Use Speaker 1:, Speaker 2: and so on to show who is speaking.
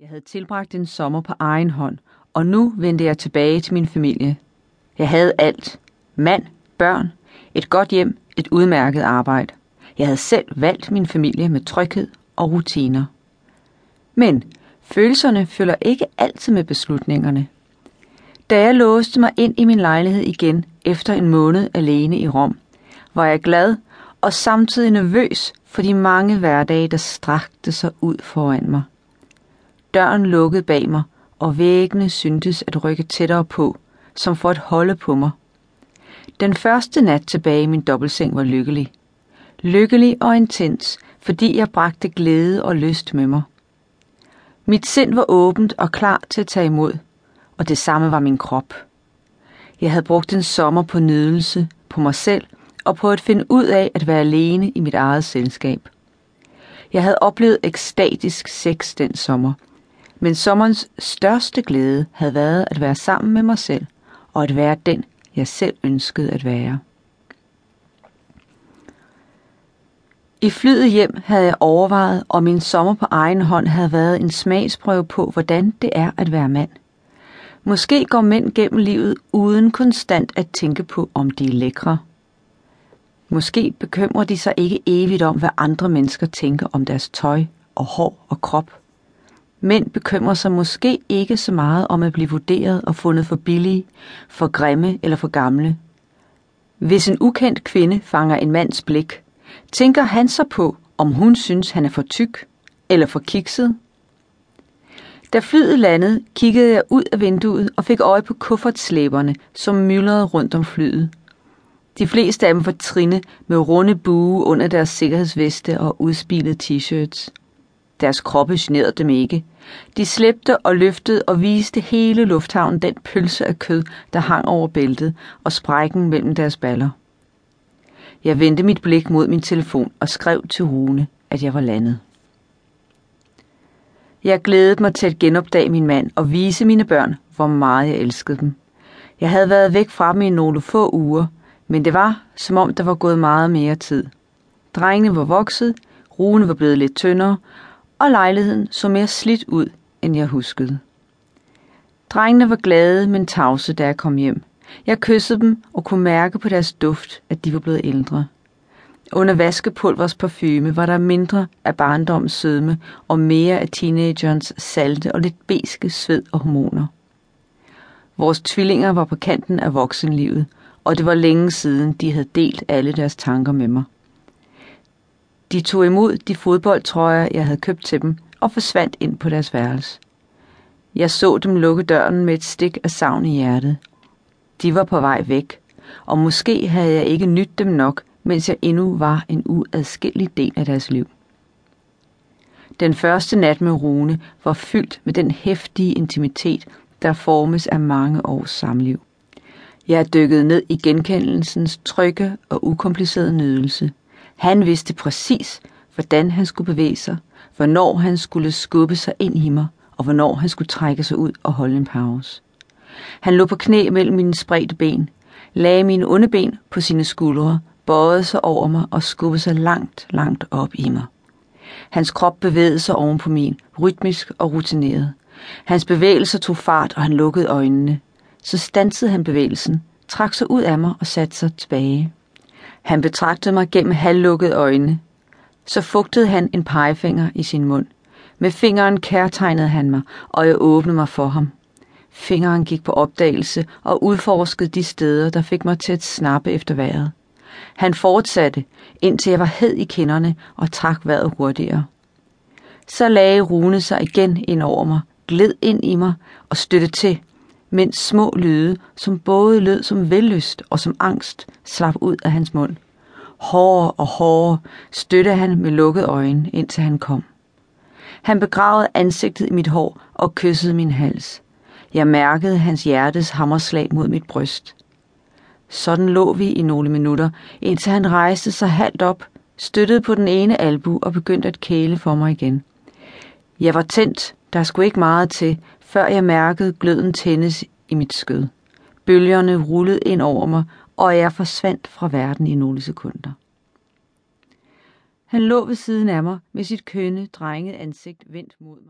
Speaker 1: Jeg havde tilbragt en sommer på egen hånd, og nu vendte jeg tilbage til min familie. Jeg havde alt. Mand, børn, et godt hjem, et udmærket arbejde. Jeg havde selv valgt min familie med tryghed og rutiner. Men følelserne følger ikke altid med beslutningerne. Da jeg låste mig ind i min lejlighed igen efter en måned alene i Rom, var jeg glad og samtidig nervøs for de mange hverdage, der strakte sig ud foran mig. Døren lukkede bag mig, og væggene syntes at rykke tættere på, som for at holde på mig. Den første nat tilbage i min dobbeltseng var lykkelig. Lykkelig og intens, fordi jeg bragte glæde og lyst med mig. Mit sind var åbent og klar til at tage imod, og det samme var min krop. Jeg havde brugt en sommer på nydelse, på mig selv og på at finde ud af at være alene i mit eget selskab. Jeg havde oplevet ekstatisk sex den sommer, men sommerens største glæde havde været at være sammen med mig selv og at være den, jeg selv ønskede at være. I flyet hjem havde jeg overvejet, om min sommer på egen hånd havde været en smagsprøve på, hvordan det er at være mand. Måske går mænd gennem livet uden konstant at tænke på, om de er lækre. Måske bekymrer de sig ikke evigt om, hvad andre mennesker tænker om deres tøj og hår og krop. Mænd bekymrer sig måske ikke så meget om at blive vurderet og fundet for billige, for grimme eller for gamle. Hvis en ukendt kvinde fanger en mands blik, tænker han så på, om hun synes, han er for tyk eller for kikset. Da flyet landede, kiggede jeg ud af vinduet og fik øje på kuffertslæberne, som myldrede rundt om flyet. De fleste af dem var trine med runde bue under deres sikkerhedsveste og udspilede t-shirts. Deres kroppe generede dem ikke. De slæbte og løftede og viste hele lufthavnen den pølse af kød, der hang over bæltet og sprækken mellem deres baller. Jeg vendte mit blik mod min telefon og skrev til Rune, at jeg var landet. Jeg glædede mig til at genopdage min mand og vise mine børn, hvor meget jeg elskede dem. Jeg havde været væk fra dem i nogle få uger, men det var, som om der var gået meget mere tid. Drengene var vokset, Rune var blevet lidt tyndere, og lejligheden så mere slidt ud, end jeg huskede. Drengene var glade, men tavse, da jeg kom hjem. Jeg kyssede dem og kunne mærke på deres duft, at de var blevet ældre. Under vaskepulvers parfume var der mindre af barndommens sødme og mere af teenagerens salte og lidt beske sved og hormoner. Vores tvillinger var på kanten af voksenlivet, og det var længe siden, de havde delt alle deres tanker med mig. De tog imod de fodboldtrøjer, jeg havde købt til dem, og forsvandt ind på deres værelse. Jeg så dem lukke døren med et stik af savn i hjertet. De var på vej væk, og måske havde jeg ikke nydt dem nok, mens jeg endnu var en uadskillelig del af deres liv. Den første nat med Rune var fyldt med den hæftige intimitet, der formes af mange års samliv. Jeg er dykket ned i genkendelsens trygge og ukomplicerede nydelse. Han vidste præcis, hvordan han skulle bevæge sig, hvornår han skulle skubbe sig ind i mig, og hvornår han skulle trække sig ud og holde en pause. Han lå på knæ mellem mine spredte ben, lagde mine underben på sine skuldre, bøjede sig over mig og skubbede sig langt, langt op i mig. Hans krop bevægede sig oven på min, rytmisk og rutineret. Hans bevægelser tog fart, og han lukkede øjnene. Så stansede han bevægelsen, trak sig ud af mig og satte sig tilbage. Han betragtede mig gennem halvlukkede øjne. Så fugtede han en pegefinger i sin mund. Med fingeren kærtegnede han mig, og jeg åbnede mig for ham. Fingeren gik på opdagelse og udforskede de steder, der fik mig til at snappe efter vejret. Han fortsatte, indtil jeg var hed i kinderne og trak vejret hurtigere. Så lagde Rune sig igen ind over mig, gled ind i mig og støttede til, mens små lyde, som både lød som vellyst og som angst, slap ud af hans mund. Hårdere og hårdere støtte han med lukkede øjne, indtil han kom. Han begravede ansigtet i mit hår og kyssede min hals. Jeg mærkede hans hjertes hammerslag mod mit bryst. Sådan lå vi i nogle minutter, indtil han rejste sig halvt op, støttede på den ene albu og begyndte at kæle for mig igen. Jeg var tændt, der skulle ikke meget til, før jeg mærkede gløden tændes i mit skød. Bølgerne rullede ind over mig, og jeg forsvandt fra verden i nogle sekunder. Han lå ved siden af mig med sit kønne, drengede ansigt vendt mod mig.